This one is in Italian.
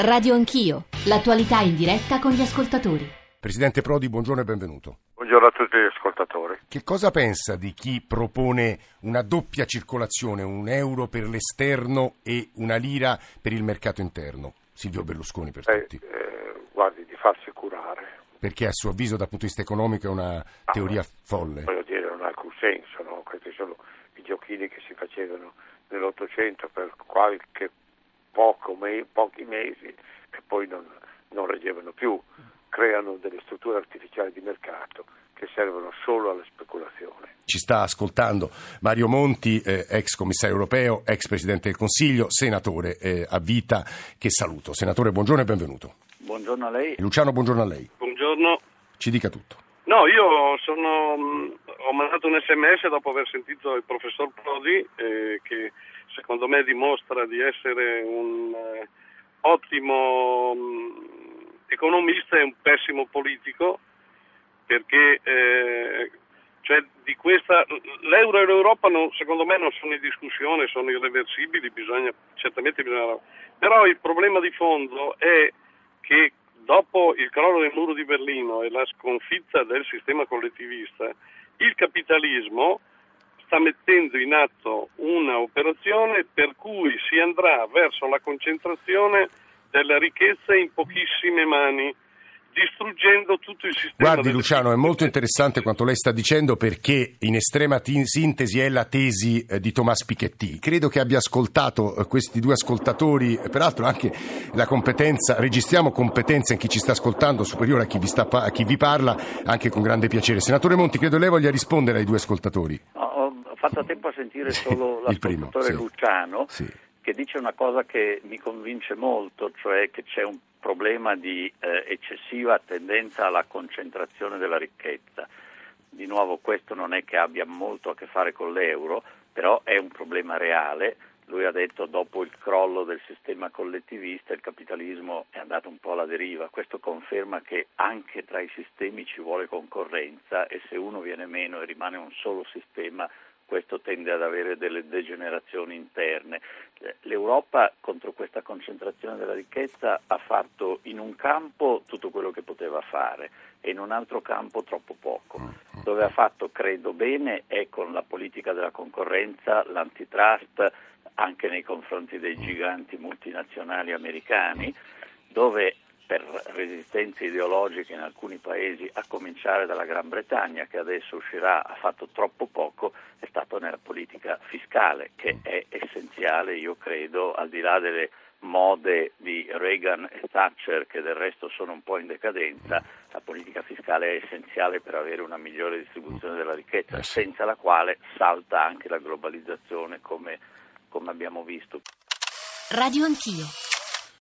Radio Anch'io, l'attualità in diretta con gli ascoltatori. Presidente Prodi, buongiorno e benvenuto. Buongiorno a tutti gli ascoltatori. Che cosa pensa di chi propone una doppia circolazione, un euro per l'esterno e una lira per il mercato interno? Silvio Berlusconi per Eh, tutti. eh, guardi, di farsi curare. Perché a suo avviso dal punto di vista economico è una teoria folle. Voglio dire, non ha alcun senso, no? Questi sono i giochini che si facevano nell'Ottocento per qualche me- pochi mesi e poi non, non reggevano più. Creano delle strutture artificiali di mercato che servono solo alla speculazione. Ci sta ascoltando Mario Monti, eh, ex commissario europeo, ex presidente del Consiglio, senatore eh, a vita, che saluto. Senatore, buongiorno e benvenuto. Buongiorno a lei. Luciano, buongiorno a lei. Buongiorno. Ci dica tutto. No, io sono, mh, ho mandato un sms dopo aver sentito il professor Prodi eh, che secondo me dimostra di essere un eh, ottimo mh, economista e un pessimo politico perché eh, cioè di questa, l'euro e l'Europa non- secondo me non sono in discussione, sono irreversibili, bisogna, certamente bisogna... Però il problema di fondo è che dopo il crollo del muro di Berlino e la sconfitta del sistema collettivista, il capitalismo sta mettendo in atto una operazione per cui si andrà verso la concentrazione della ricchezza in pochissime mani, distruggendo tutto il sistema. Guardi delle- Luciano, è molto interessante quanto lei sta dicendo perché in estrema ti- sintesi è la tesi eh, di Thomas Piketty. Credo che abbia ascoltato eh, questi due ascoltatori, eh, peraltro anche la competenza, registriamo competenza in chi ci sta ascoltando superiore a chi vi, sta pa- a chi vi parla, anche con grande piacere. Senatore Monti, credo lei voglia rispondere ai due ascoltatori. Fatto a tempo a sentire solo primo, l'ascoltatore sì. Luciano Sì. che dice una cosa che mi convince molto, cioè che c'è un problema di eh, eccessiva tendenza alla concentrazione della ricchezza. Di nuovo questo non è che abbia molto a che fare con l'euro, però è un problema reale. Lui ha detto dopo il crollo del sistema collettivista il capitalismo è andato un po' alla deriva. Questo conferma che anche tra i sistemi ci vuole concorrenza e se uno viene meno e rimane un solo sistema questo tende ad avere delle degenerazioni interne. L'Europa contro questa concentrazione della ricchezza ha fatto in un campo tutto quello che poteva fare e in un altro campo troppo poco. Dove ha fatto, credo bene, è con la politica della concorrenza, l'antitrust, anche nei confronti dei giganti multinazionali americani, dove per resistenze ideologiche in alcuni paesi, a cominciare dalla Gran Bretagna, che adesso uscirà, ha fatto troppo poco, è stato nella politica fiscale, che è essenziale, io credo, al di là delle mode di Reagan e Thatcher, che del resto sono un po' in decadenza, la politica fiscale è essenziale per avere una migliore distribuzione della ricchezza, Eh senza la quale salta anche la globalizzazione come, come abbiamo visto. Radio Anch'io,